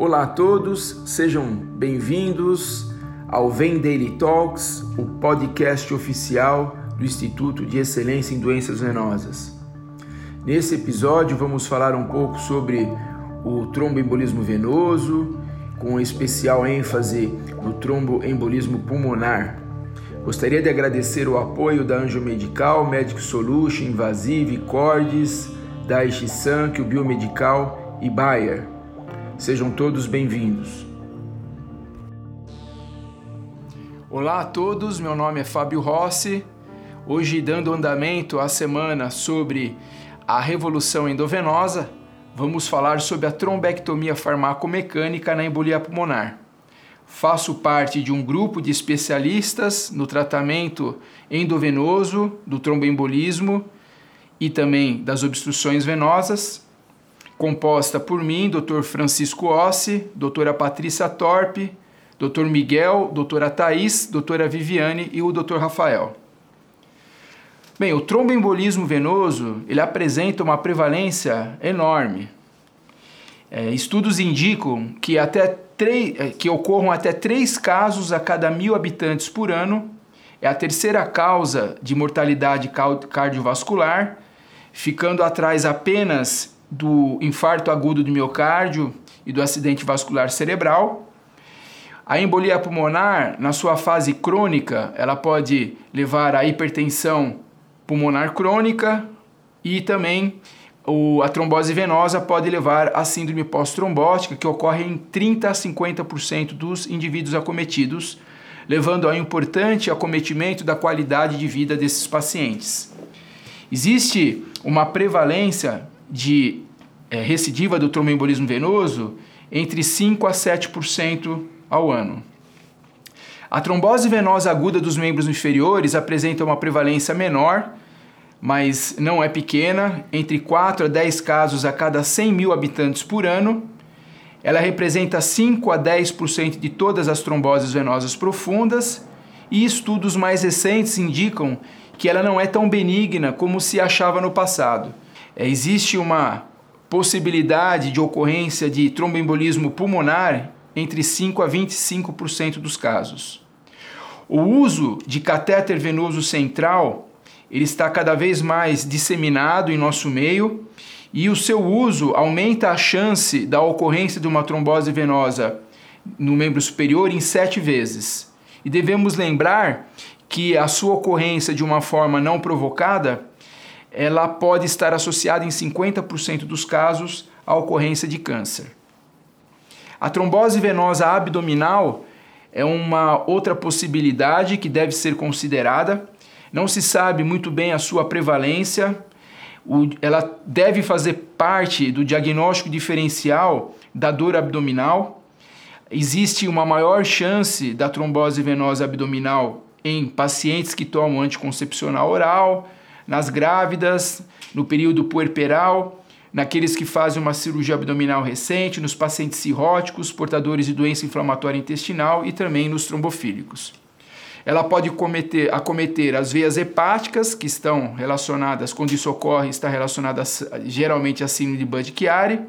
Olá a todos, sejam bem-vindos ao Vem Daily Talks, o podcast oficial do Instituto de Excelência em Doenças Venosas. Nesse episódio vamos falar um pouco sobre o tromboembolismo venoso, com especial ênfase no tromboembolismo pulmonar. Gostaria de agradecer o apoio da Anjo Medical, Medic Solution, Invasive, Cordes, da o Biomedical e Bayer. Sejam todos bem-vindos. Olá a todos, meu nome é Fábio Rossi. Hoje, dando andamento à semana sobre a revolução endovenosa, vamos falar sobre a trombectomia farmacomecânica na embolia pulmonar. Faço parte de um grupo de especialistas no tratamento endovenoso do tromboembolismo e também das obstruções venosas, composta por mim, Dr. Francisco Ossi, doutora Patrícia Torpe, Dr. Miguel, doutora Thais, doutora Viviane e o Dr. Rafael. Bem, o tromboembolismo venoso ele apresenta uma prevalência enorme. É, estudos indicam que, até três, é, que ocorram até três casos a cada mil habitantes por ano. É a terceira causa de mortalidade cardiovascular ficando atrás apenas do infarto agudo do miocárdio e do acidente vascular cerebral. A embolia pulmonar, na sua fase crônica, ela pode levar à hipertensão pulmonar crônica e também o, a trombose venosa pode levar à síndrome pós-trombótica, que ocorre em 30 a 50% dos indivíduos acometidos, levando a um importante acometimento da qualidade de vida desses pacientes. Existe uma prevalência de é, recidiva do tromboembolismo venoso entre 5 a 7% ao ano. A trombose venosa aguda dos membros inferiores apresenta uma prevalência menor, mas não é pequena, entre 4 a 10 casos a cada 100 mil habitantes por ano. Ela representa 5 a 10% de todas as tromboses venosas profundas, e estudos mais recentes indicam que ela não é tão benigna como se achava no passado. Existe uma possibilidade de ocorrência de tromboembolismo pulmonar entre 5 a 25% dos casos. O uso de catéter venoso central ele está cada vez mais disseminado em nosso meio e o seu uso aumenta a chance da ocorrência de uma trombose venosa no membro superior em sete vezes. E devemos lembrar que a sua ocorrência de uma forma não provocada, ela pode estar associada em 50% dos casos à ocorrência de câncer. A trombose venosa abdominal é uma outra possibilidade que deve ser considerada. Não se sabe muito bem a sua prevalência. ela deve fazer parte do diagnóstico diferencial da dor abdominal. Existe uma maior chance da trombose venosa abdominal em pacientes que tomam anticoncepcional oral, nas grávidas, no período puerperal, naqueles que fazem uma cirurgia abdominal recente, nos pacientes cirróticos, portadores de doença inflamatória intestinal e também nos trombofílicos. Ela pode cometer, acometer as veias hepáticas, que estão relacionadas, quando isso ocorre, está relacionada geralmente à síndrome de Budd-Chiari,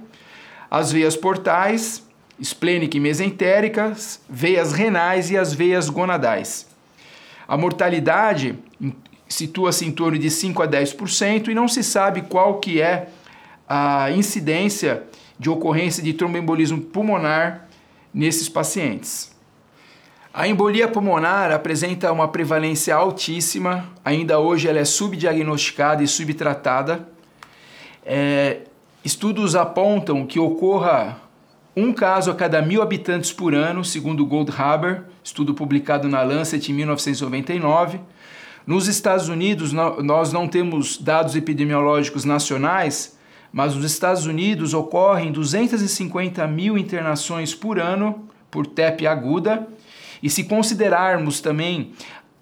as veias portais, esplênica e mesentéricas, veias renais e as veias gonadais. A mortalidade situa-se em torno de 5 a 10% e não se sabe qual que é a incidência de ocorrência de tromboembolismo pulmonar nesses pacientes. A embolia pulmonar apresenta uma prevalência altíssima, ainda hoje ela é subdiagnosticada e subtratada. É, estudos apontam que ocorra um caso a cada mil habitantes por ano, segundo Goldhaber, estudo publicado na Lancet em 1999. Nos Estados Unidos, nós não temos dados epidemiológicos nacionais, mas nos Estados Unidos ocorrem 250 mil internações por ano por TEP aguda. E se considerarmos também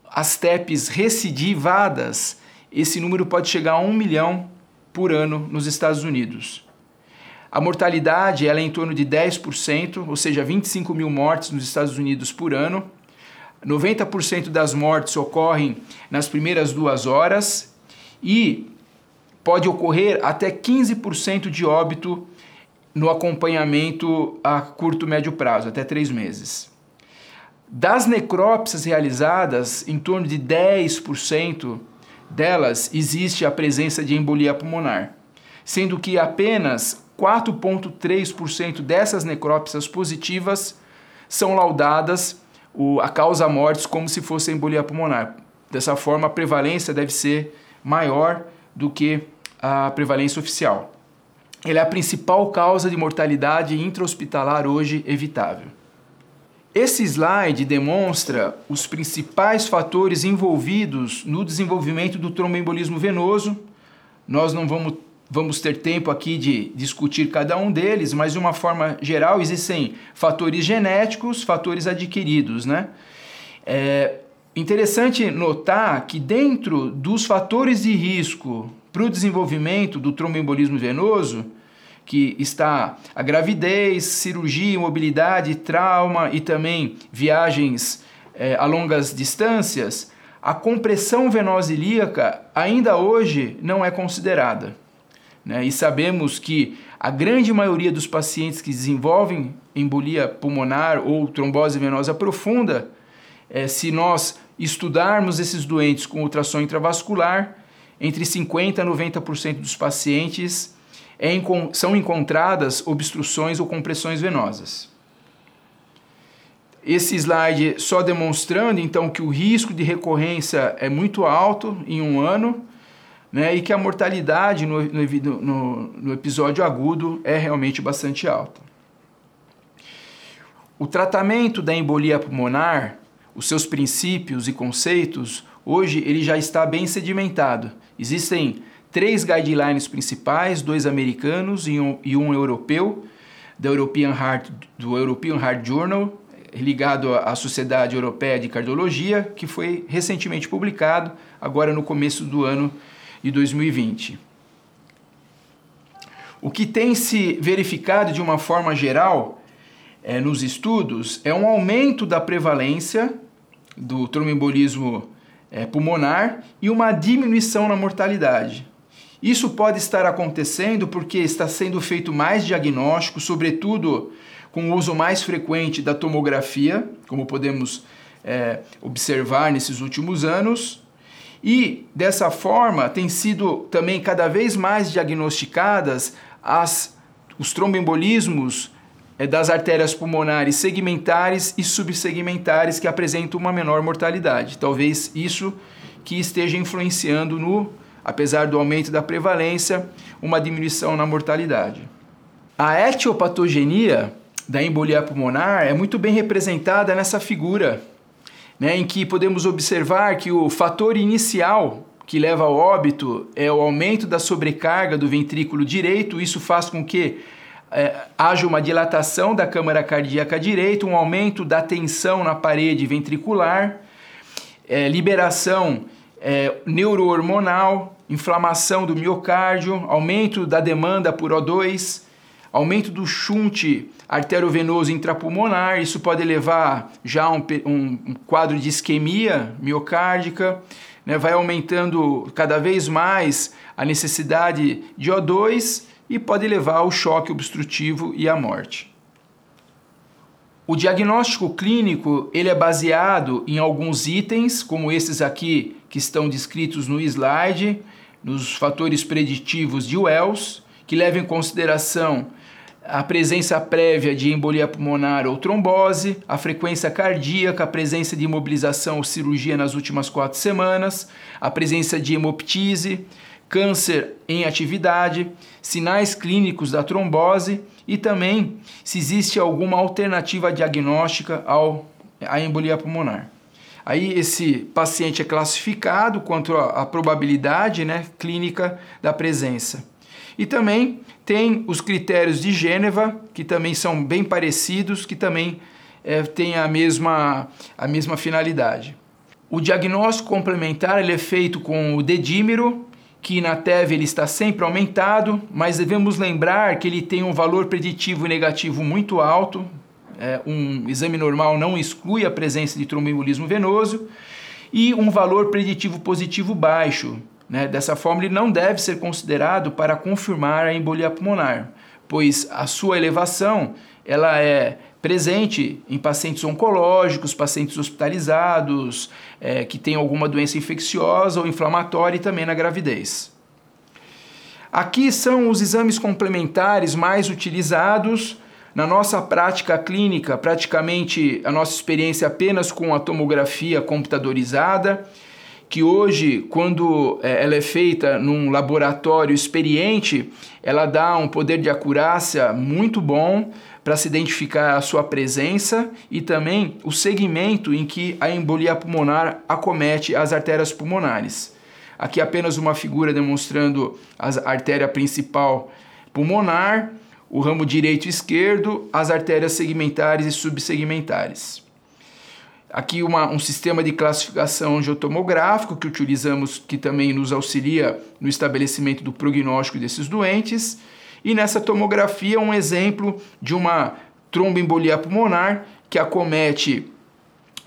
as TEPs recidivadas, esse número pode chegar a um milhão por ano nos Estados Unidos. A mortalidade ela é em torno de 10%, ou seja, 25 mil mortes nos Estados Unidos por ano. 90% das mortes ocorrem nas primeiras duas horas e pode ocorrer até 15% de óbito no acompanhamento a curto médio prazo, até três meses. Das necrópsias realizadas, em torno de 10% delas existe a presença de embolia pulmonar, sendo que apenas 4,3% dessas necrópsias positivas são laudadas o, a causa mortes como se fosse embolia pulmonar. Dessa forma, a prevalência deve ser maior do que a prevalência oficial. Ele é a principal causa de mortalidade intra-hospitalar hoje evitável. Esse slide demonstra os principais fatores envolvidos no desenvolvimento do tromboembolismo venoso. Nós não vamos, vamos ter tempo aqui de discutir cada um deles, mas de uma forma geral existem fatores genéticos, fatores adquiridos, né? É interessante notar que dentro dos fatores de risco para o desenvolvimento do tromboembolismo venoso, que está a gravidez, cirurgia, mobilidade, trauma e também viagens é, a longas distâncias, a compressão venosa ilíaca ainda hoje não é considerada. Né? E sabemos que a grande maioria dos pacientes que desenvolvem embolia pulmonar ou trombose venosa profunda, é, se nós estudarmos esses doentes com ultrassom intravascular, entre 50% a 90% dos pacientes é, são encontradas obstruções ou compressões venosas. Esse slide só demonstrando então que o risco de recorrência é muito alto em um ano né, e que a mortalidade no, no, no episódio agudo é realmente bastante alta. O tratamento da embolia pulmonar, os seus princípios e conceitos, hoje ele já está bem sedimentado. Existem três guidelines principais, dois americanos e um, e um europeu, European Heart, do European Heart Journal, ligado à Sociedade Europeia de Cardiologia, que foi recentemente publicado, agora no começo do ano de 2020. O que tem se verificado de uma forma geral é, nos estudos é um aumento da prevalência do tromboembolismo é, pulmonar e uma diminuição na mortalidade. Isso pode estar acontecendo porque está sendo feito mais diagnóstico, sobretudo com o uso mais frequente da tomografia, como podemos é, observar nesses últimos anos. E dessa forma tem sido também cada vez mais diagnosticadas as, os tromboembolismos é, das artérias pulmonares segmentares e subsegmentares que apresentam uma menor mortalidade. Talvez isso que esteja influenciando no apesar do aumento da prevalência, uma diminuição na mortalidade. A etiopatogenia da embolia pulmonar é muito bem representada nessa figura, né, em que podemos observar que o fator inicial que leva ao óbito é o aumento da sobrecarga do ventrículo direito. Isso faz com que é, haja uma dilatação da câmara cardíaca direita, um aumento da tensão na parede ventricular, é, liberação é, neurohormonal, inflamação do miocárdio, aumento da demanda por O2, aumento do shunt arteriovenoso intrapulmonar, isso pode levar já a um, um, quadro de isquemia miocárdica, né, vai aumentando cada vez mais a necessidade de O2 e pode levar ao choque obstrutivo e à morte. O diagnóstico clínico ele é baseado em alguns itens, como esses aqui que estão descritos no slide, nos fatores preditivos de Wells, que levam em consideração a presença prévia de embolia pulmonar ou trombose, a frequência cardíaca, a presença de imobilização ou cirurgia nas últimas quatro semanas, a presença de hemoptise, câncer em atividade, sinais clínicos da trombose e também se existe alguma alternativa diagnóstica ao, à embolia pulmonar. Aí esse paciente é classificado quanto à probabilidade né, clínica da presença. E também tem os critérios de Gêneva, que também são bem parecidos, que também é, têm a mesma, a mesma finalidade. O diagnóstico complementar ele é feito com o dedímero, que na TEV ele está sempre aumentado, mas devemos lembrar que ele tem um valor preditivo negativo muito alto. É, um exame normal não exclui a presença de tromboembolismo venoso e um valor preditivo positivo baixo. Né? Dessa forma, ele não deve ser considerado para confirmar a embolia pulmonar, pois a sua elevação ela é presente em pacientes oncológicos, pacientes hospitalizados, é, que têm alguma doença infecciosa ou inflamatória e também na gravidez. Aqui são os exames complementares mais utilizados na nossa prática clínica, praticamente a nossa experiência apenas com a tomografia computadorizada, que hoje, quando é, ela é feita num laboratório experiente, ela dá um poder de acurácia muito bom para se identificar a sua presença e também o segmento em que a embolia pulmonar acomete as artérias pulmonares. Aqui apenas uma figura demonstrando a artéria principal pulmonar, o ramo direito e esquerdo, as artérias segmentares e subsegmentares. Aqui uma, um sistema de classificação geotomográfico que utilizamos, que também nos auxilia no estabelecimento do prognóstico desses doentes. E nessa tomografia, um exemplo de uma tromboembolia pulmonar que acomete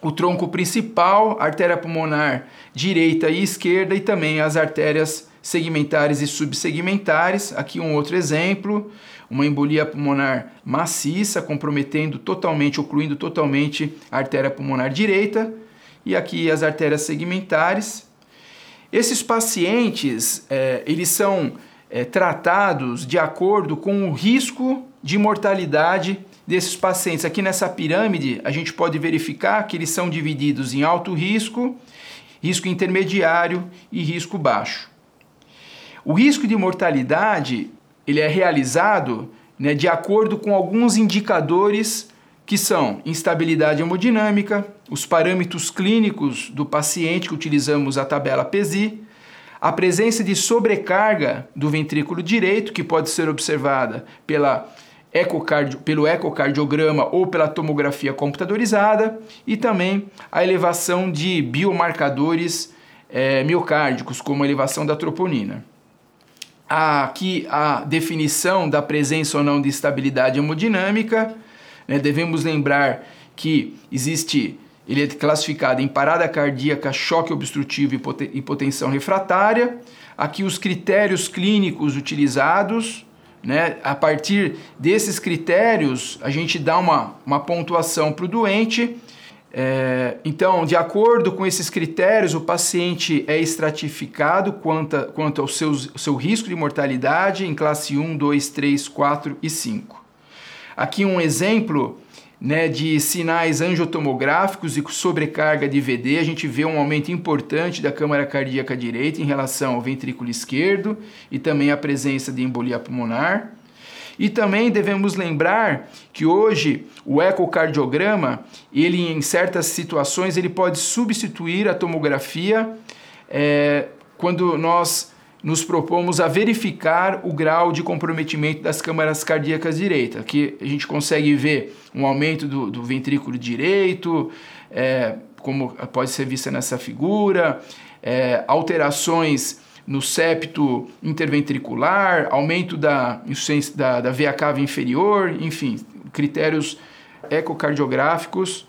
o tronco principal, artéria pulmonar direita e esquerda e também as artérias segmentares e subsegmentares. Aqui um outro exemplo, uma embolia pulmonar maciça, comprometendo totalmente, ocluindo totalmente a artéria pulmonar direita, e aqui as artérias segmentares. Esses pacientes, é, eles são é, tratados de acordo com o risco de mortalidade desses pacientes. Aqui nessa pirâmide, a gente pode verificar que eles são divididos em alto risco, risco intermediário e risco baixo. O risco de mortalidade ele é realizado né, de acordo com alguns indicadores que são instabilidade hemodinâmica, os parâmetros clínicos do paciente que utilizamos a tabela PESI, a presença de sobrecarga do ventrículo direito, que pode ser observada pela ecocardio, pelo ecocardiograma ou pela tomografia computadorizada, e também a elevação de biomarcadores é, miocárdicos, como a elevação da troponina. Aqui a definição da presença ou não de estabilidade hemodinâmica. Né? Devemos lembrar que existe ele é classificado em parada cardíaca, choque obstrutivo e hipotensão refratária. Aqui os critérios clínicos utilizados, né? A partir desses critérios, a gente dá uma, uma pontuação para o doente. É, então, de acordo com esses critérios, o paciente é estratificado quanto, a, quanto ao seus, seu risco de mortalidade em classe 1, 2, 3, 4 e 5. Aqui um exemplo né, de sinais angiotomográficos e sobrecarga de VD, a gente vê um aumento importante da câmara cardíaca direita em relação ao ventrículo esquerdo e também a presença de embolia pulmonar. E também devemos lembrar que hoje o ecocardiograma, ele em certas situações, ele pode substituir a tomografia é, quando nós nos propomos a verificar o grau de comprometimento das câmaras cardíacas direitas. Aqui a gente consegue ver um aumento do, do ventrículo direito, é, como pode ser vista nessa figura, é, alterações no septo interventricular, aumento da da, da veia cava inferior, enfim, critérios ecocardiográficos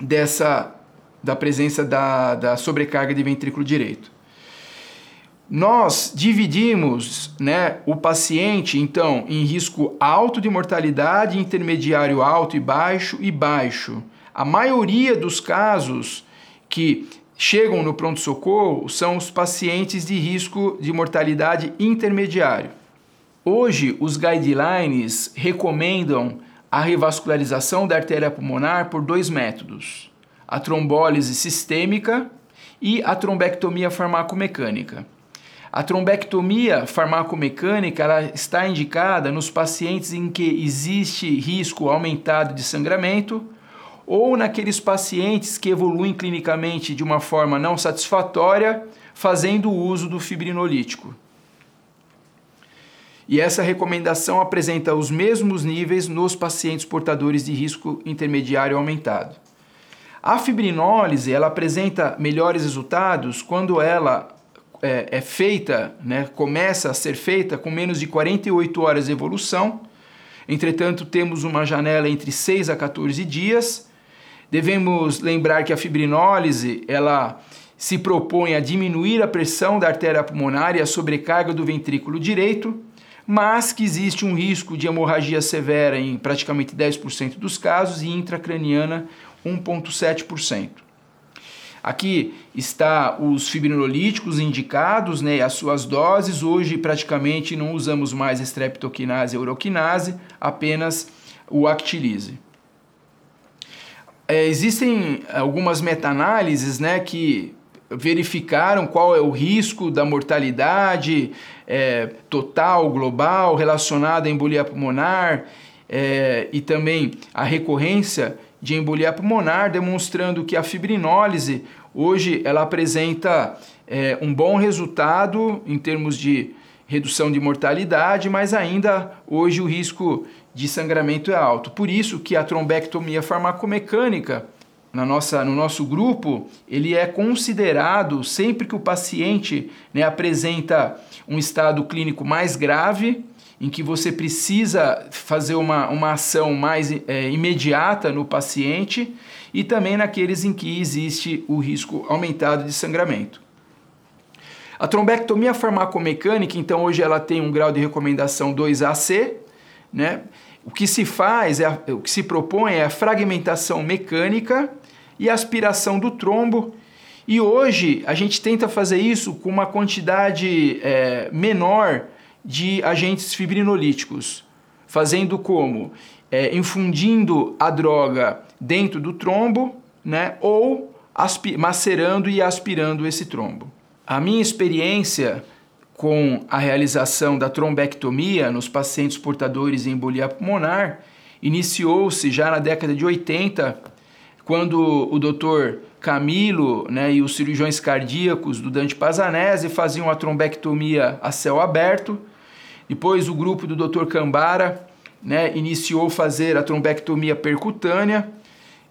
dessa da presença da, da sobrecarga de ventrículo direito. Nós dividimos né, o paciente, então, em risco alto de mortalidade, intermediário alto e baixo e baixo. A maioria dos casos que chegam no pronto-socorro são os pacientes de risco de mortalidade intermediário. Hoje, os guidelines recomendam a revascularização da artéria pulmonar por dois métodos: a trombólise sistêmica e a trombectomia farmacomecânica. A trombectomia farmacomecânica ela está indicada nos pacientes em que existe risco aumentado de sangramento ou naqueles pacientes que evoluem clinicamente de uma forma não satisfatória, fazendo uso do fibrinolítico. E essa recomendação apresenta os mesmos níveis nos pacientes portadores de risco intermediário aumentado. A fibrinólise ela apresenta melhores resultados quando ela é, é feita, né, começa a ser feita com menos de 48 horas de evolução. Entretanto, temos uma janela entre 6 a 14 dias. Devemos lembrar que a fibrinólise, ela se propõe a diminuir a pressão da artéria pulmonar e a sobrecarga do ventrículo direito, mas que existe um risco de hemorragia severa em praticamente 10% dos casos e intracraniana 1,7%. Aqui está os fibrinolíticos indicados, né, as suas doses. Hoje praticamente não usamos mais streptokinase e uroquinase, apenas o Actilise. É, existem algumas meta-análises né, que verificaram qual é o risco da mortalidade é, total, global, relacionada à embolia pulmonar é, e também a recorrência de embolia pulmonar, demonstrando que a fibrinólise hoje ela apresenta é, um bom resultado em termos de redução de mortalidade, mas ainda hoje o risco de sangramento é alto. Por isso que a trombectomia farmacomecânica na nossa, no nosso grupo, ele é considerado sempre que o paciente né, apresenta um estado clínico mais grave, em que você precisa fazer uma, uma ação mais é, imediata no paciente, e também naqueles em que existe o risco aumentado de sangramento. A trombectomia farmacomecânica, então, hoje ela tem um grau de recomendação 2AC, né? O que se faz, é, o que se propõe é a fragmentação mecânica e aspiração do trombo. E hoje a gente tenta fazer isso com uma quantidade é, menor de agentes fibrinolíticos, fazendo como? É, infundindo a droga dentro do trombo, né? Ou macerando e aspirando esse trombo. A minha experiência com a realização da trombectomia nos pacientes portadores de embolia pulmonar iniciou-se já na década de 80 quando o doutor Camilo né, e os cirurgiões cardíacos do Dante Pazanese faziam a trombectomia a céu aberto. Depois o grupo do Dr. Cambara né, iniciou fazer a trombectomia percutânea.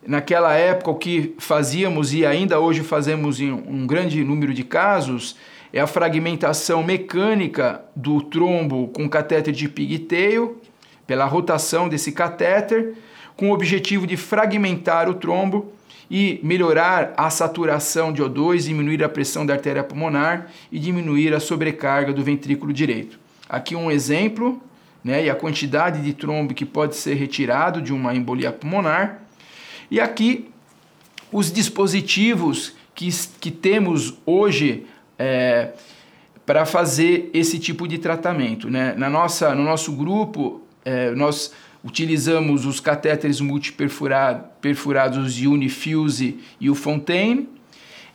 Naquela época o que fazíamos e ainda hoje fazemos em um grande número de casos é a fragmentação mecânica do trombo com catéter de pigtail, pela rotação desse catéter, com o objetivo de fragmentar o trombo e melhorar a saturação de O2, diminuir a pressão da artéria pulmonar e diminuir a sobrecarga do ventrículo direito. Aqui um exemplo, né, e a quantidade de trombo que pode ser retirado de uma embolia pulmonar. E aqui os dispositivos que, que temos hoje é, para fazer esse tipo de tratamento. Né? Na nossa, no nosso grupo, é, nós Utilizamos os catéteres multiperfurados de Unifuse e o Fontaine,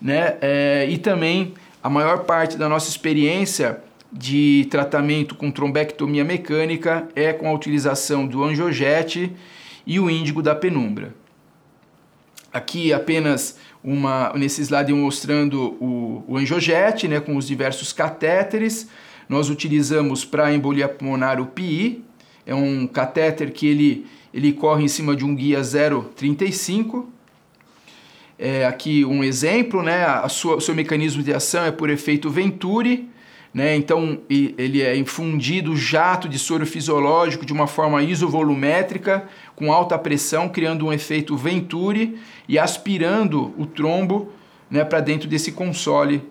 né? É, e também a maior parte da nossa experiência de tratamento com trombectomia mecânica é com a utilização do angiojete e o índigo da penumbra. Aqui apenas uma nesse slide mostrando o, o angiojete, né, com os diversos catéteres. Nós utilizamos para embolia pulmonar o PI, é um catéter que ele, ele corre em cima de um guia 035. É, aqui um exemplo, né? A sua, o seu mecanismo de ação é por efeito Venturi, né? Então ele é infundido jato de soro fisiológico de uma forma isovolumétrica com alta pressão, criando um efeito Venturi e aspirando o trombo né, para dentro desse console.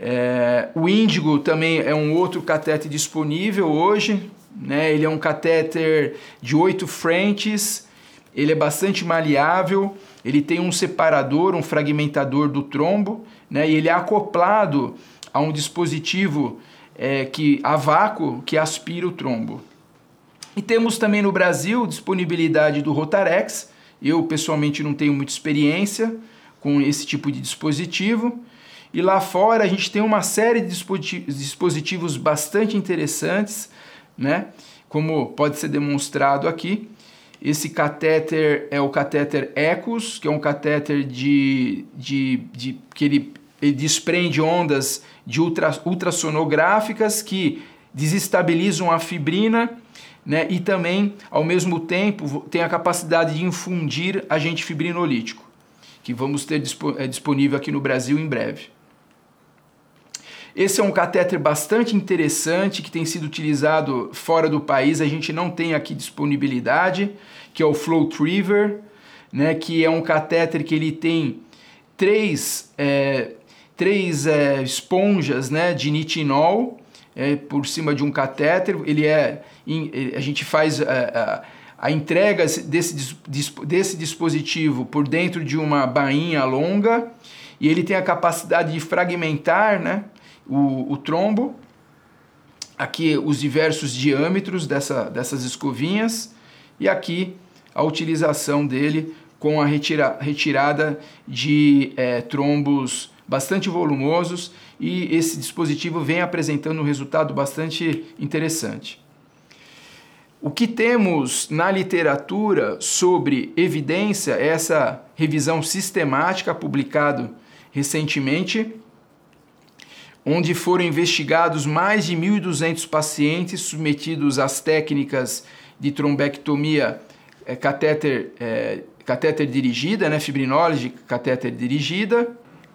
É, o índigo também é um outro catéter disponível hoje, né? Ele é um catéter de oito frentes, ele é bastante maleável, ele tem um separador, um fragmentador do trombo, né? E ele é acoplado a um dispositivo é, que a vácuo que aspira o trombo. E temos também no Brasil disponibilidade do Rotarex. Eu pessoalmente não tenho muita experiência com esse tipo de dispositivo. E lá fora a gente tem uma série de dispositivos bastante interessantes né? Como pode ser demonstrado aqui, esse catéter é o catéter ECOS, que é um catéter de, de, de que ele, ele desprende ondas de ultra, ultrassonográficas que desestabilizam a fibrina né, e também, ao mesmo tempo, tem a capacidade de infundir agente fibrinolítico, que vamos ter é, disponível aqui no Brasil em breve. Esse é um catéter bastante interessante que tem sido utilizado fora do país, a gente não tem aqui disponibilidade, que é o Flowtriver, né, que é um catéter que ele tem três, é, três é, esponjas né, de nitinol, é, por cima de um catéter. Ele é, a gente faz a, é, a, a entrega desse, desse dispositivo por dentro de uma bainha longa e ele tem a capacidade de fragmentar né, o, o trombo. Aqui os diversos diâmetros dessa, dessas escovinhas e aqui a utilização dele com a retira, retirada de é, trombos bastante volumosos e esse dispositivo vem apresentando um resultado bastante interessante. O que temos na literatura sobre evidência é essa revisão sistemática publicado recentemente, onde foram investigados mais de 1.200 pacientes submetidos às técnicas de trombectomia é, catéter, é, catéter dirigida, né, fibrinólise catéter dirigida.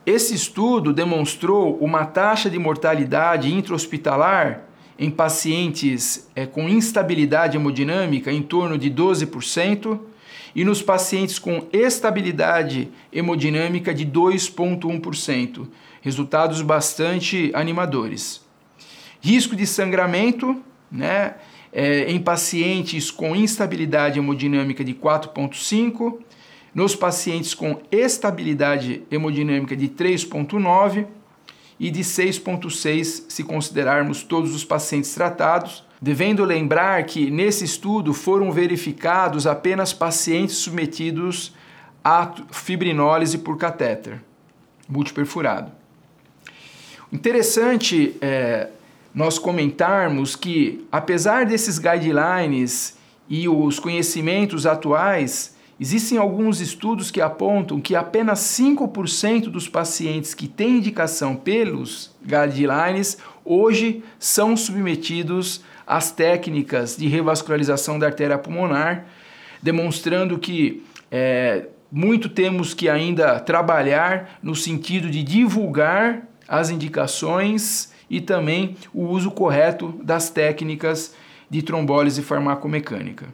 Esse estudo demonstrou uma taxa de mortalidade intra-hospitalar em pacientes é, com instabilidade hemodinâmica em torno de 12% e nos pacientes com estabilidade hemodinâmica de 2,1%. Resultados bastante animadores. Risco de sangramento, né? É, em pacientes com instabilidade hemodinâmica de 4,5, nos pacientes com estabilidade hemodinâmica de 3,9 e de 6,6 se considerarmos todos os pacientes tratados, devendo lembrar que nesse estudo foram verificados apenas pacientes submetidos à fibrinólise por catéter multiperfurado. Interessante é nós comentarmos que, apesar desses guidelines e os conhecimentos atuais, existem alguns estudos que apontam que apenas 5% dos pacientes que têm indicação pelos guidelines hoje são submetidos às técnicas de revascularização da artéria pulmonar, demonstrando que é, muito temos que ainda trabalhar no sentido de divulgar as indicações e também o uso correto das técnicas de trombólise farmacomecânica.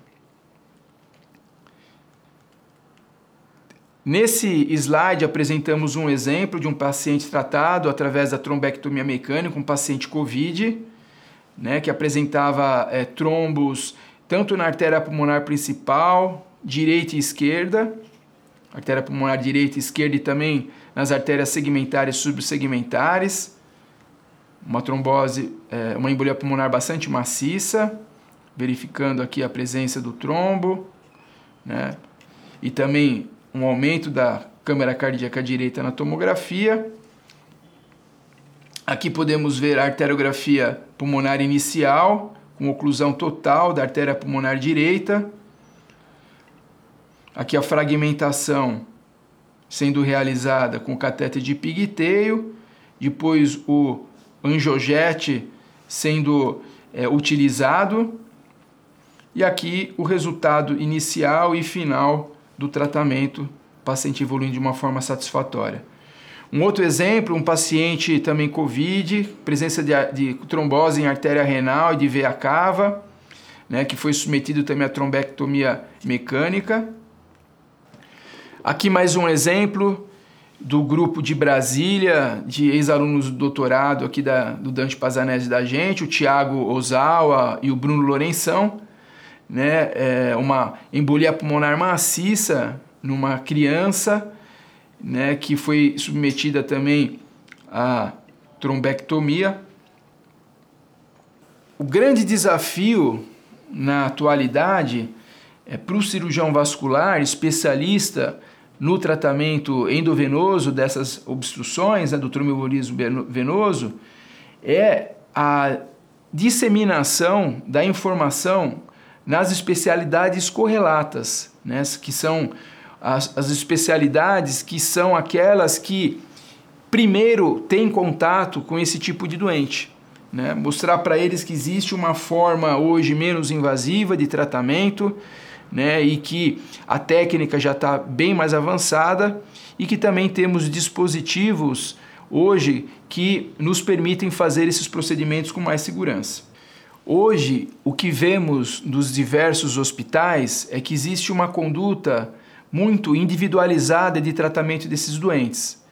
Nesse slide apresentamos um exemplo de um paciente tratado através da trombectomia mecânica, um paciente COVID, né, que apresentava é, trombos tanto na artéria pulmonar principal, direita e esquerda, artéria pulmonar direita e esquerda e também nas artérias segmentares e subsegmentares. Uma trombose, é, uma embolia pulmonar bastante maciça, verificando aqui a presença do trombo, né? E também um aumento da câmara cardíaca direita na tomografia. Aqui podemos ver a arteriografia pulmonar inicial, com oclusão total da artéria pulmonar direita. Aqui a fragmentação sendo realizada com catéter de pigtail, depois o angiojete sendo é, utilizado, e aqui o resultado inicial e final do tratamento, paciente evoluindo de uma forma satisfatória. Um outro exemplo, um paciente também COVID, presença de, de trombose em artéria renal e de veia cava, né, que foi submetido também à trombectomia mecânica. Aqui mais um exemplo do grupo de Brasília, de ex-alunos do doutorado aqui da, do Dante Pazanese da gente, o Tiago Ozawa e o Bruno Lourenção, né, é uma embolia pulmonar maciça numa criança, né, que foi submetida também à trombectomia. O grande desafio na atualidade é para o cirurgião vascular, especialista no tratamento endovenoso dessas obstruções, né, do tromboembolismo venoso, é a disseminação da informação nas especialidades correlatas, né, que são as, as especialidades que são aquelas que primeiro têm contato com esse tipo de doente. Né? Mostrar para eles que existe uma forma hoje menos invasiva de tratamento né? e que a técnica já está bem mais avançada e que também temos dispositivos hoje que nos permitem fazer esses procedimentos com mais segurança. Hoje, o que vemos nos diversos hospitais é que existe uma conduta muito individualizada de tratamento desses doentes.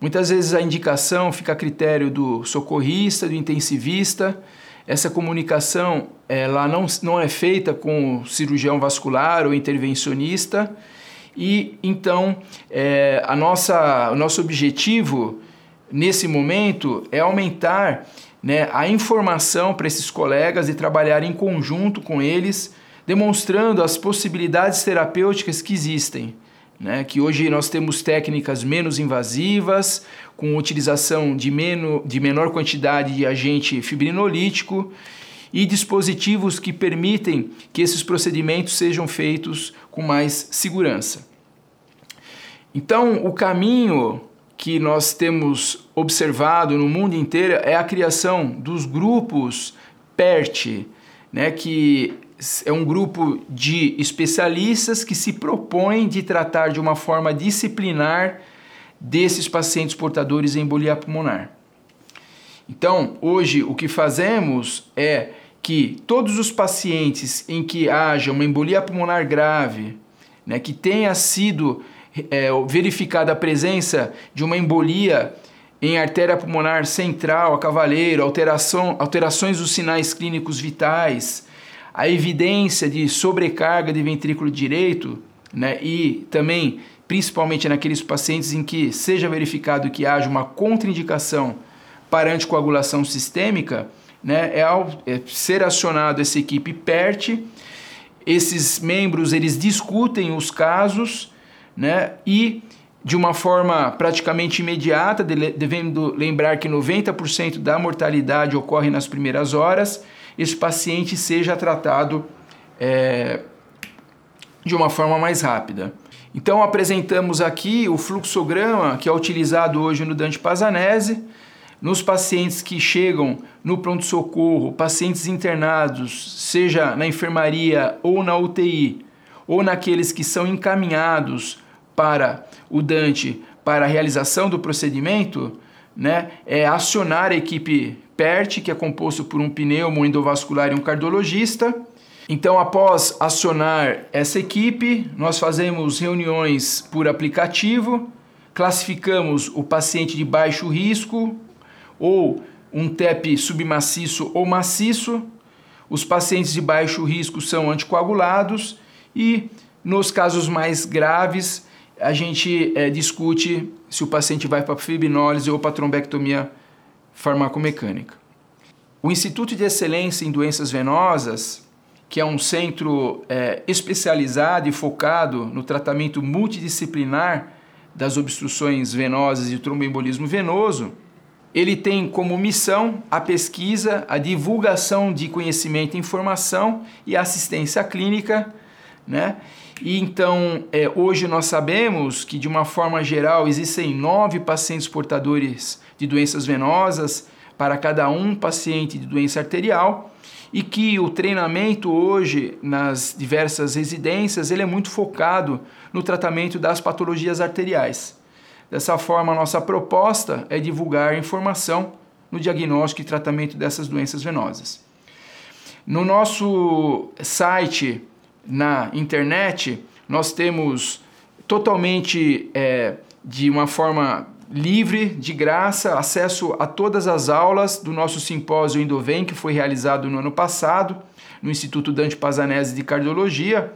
Muitas vezes a indicação fica a critério do socorrista, do intensivista. Essa comunicação ela não, não é feita com o cirurgião vascular ou intervencionista. E então é, a nossa, o nosso objetivo nesse momento é aumentar né, a informação para esses colegas e trabalhar em conjunto com eles, demonstrando as possibilidades terapêuticas que existem. Né, que hoje nós temos técnicas menos invasivas, com utilização de, meno, de menor quantidade de agente fibrinolítico e dispositivos que permitem que esses procedimentos sejam feitos com mais segurança. Então, o caminho que nós temos observado no mundo inteiro é a criação dos grupos PERT, né, que é um grupo de especialistas que se propõem de tratar de uma forma disciplinar desses pacientes portadores de embolia pulmonar. Então, hoje o que fazemos é que todos os pacientes em que haja uma embolia pulmonar grave, né, que tenha sido é, verificada a presença de uma embolia em artéria pulmonar central, a cavaleiro, alteração, alterações dos sinais clínicos vitais, a evidência de sobrecarga de ventrículo direito, né, e também, principalmente naqueles pacientes em que seja verificado que haja uma contraindicação para anticoagulação sistêmica, né, é, ao, é ser acionado essa equipe PERT, esses membros eles discutem os casos né? E de uma forma praticamente imediata, devendo lembrar que 90% da mortalidade ocorre nas primeiras horas, esse paciente seja tratado é, de uma forma mais rápida. Então apresentamos aqui o fluxograma que é utilizado hoje no Dante Pazanese, nos pacientes que chegam no pronto-socorro, pacientes internados, seja na enfermaria ou na UTI, ou naqueles que são encaminhados para o Dante para a realização do procedimento, né, é acionar a equipe PERT, que é composto por um pneumo, endovascular e um cardiologista. Então, após acionar essa equipe, nós fazemos reuniões por aplicativo, classificamos o paciente de baixo risco ou um TEP submaciço ou maciço. Os pacientes de baixo risco são anticoagulados e, nos casos mais graves, a gente é, discute se o paciente vai para fibrinólise ou para trombectomia farmacomecânica. O Instituto de Excelência em Doenças Venosas, que é um centro é, especializado e focado no tratamento multidisciplinar das obstruções venosas e tromboembolismo venoso, ele tem como missão a pesquisa, a divulgação de conhecimento e informação e assistência clínica, né? E então, é, hoje nós sabemos que, de uma forma geral, existem nove pacientes portadores de doenças venosas para cada um paciente de doença arterial e que o treinamento hoje nas diversas residências ele é muito focado no tratamento das patologias arteriais. Dessa forma, nossa proposta é divulgar informação no diagnóstico e tratamento dessas doenças venosas. No nosso site na internet, nós temos totalmente é, de uma forma livre, de graça, acesso a todas as aulas do nosso simpósio Endovem, que foi realizado no ano passado, no Instituto Dante Pazanese de Cardiologia.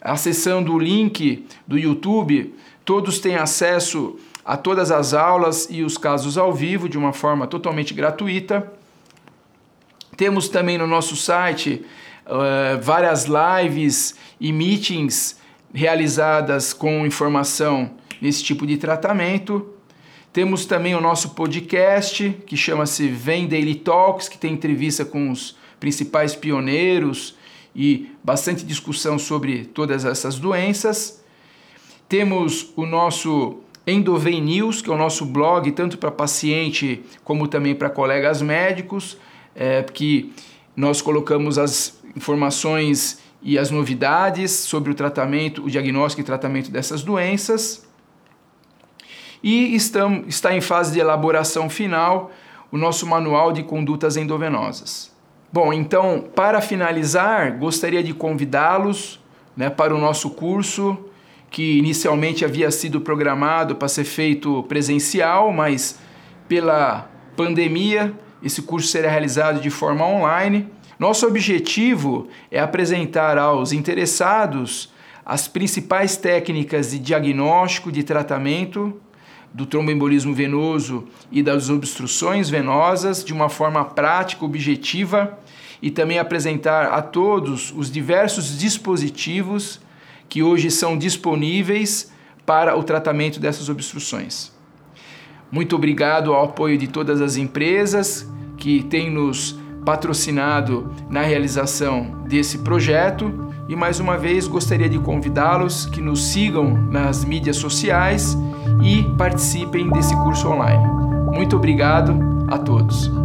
Acessando o link do YouTube, todos têm acesso a todas as aulas e os casos ao vivo de uma forma totalmente gratuita. Temos também no nosso site uh, várias lives e meetings realizadas com informação nesse tipo de tratamento. Temos também o nosso podcast, que chama-se Vem Daily Talks, que tem entrevista com os principais pioneiros e bastante discussão sobre todas essas doenças. Temos o nosso Endovem News, que é o nosso blog, tanto para paciente como também para colegas médicos, é, que nós colocamos as informações e as novidades sobre o tratamento, o diagnóstico e tratamento dessas doenças. E estamos, está em fase de elaboração final o nosso manual de condutas endovenosas. Bom, então, para finalizar, gostaria de convidá-los né, para o nosso curso que inicialmente havia sido programado para ser feito presencial, mas pela pandemia esse curso será realizado de forma online. Nosso objetivo é apresentar aos interessados as principais técnicas de diagnóstico, de tratamento do tromboembolismo venoso e das obstruções venosas de uma forma prática, objetiva e também apresentar a todos os diversos dispositivos que hoje são disponíveis para o tratamento dessas obstruções. Muito obrigado ao apoio de todas as empresas que têm nos patrocinado na realização desse projeto e mais uma vez gostaria de convidá-los que nos sigam nas mídias sociais e participem desse curso online. Muito obrigado a todos.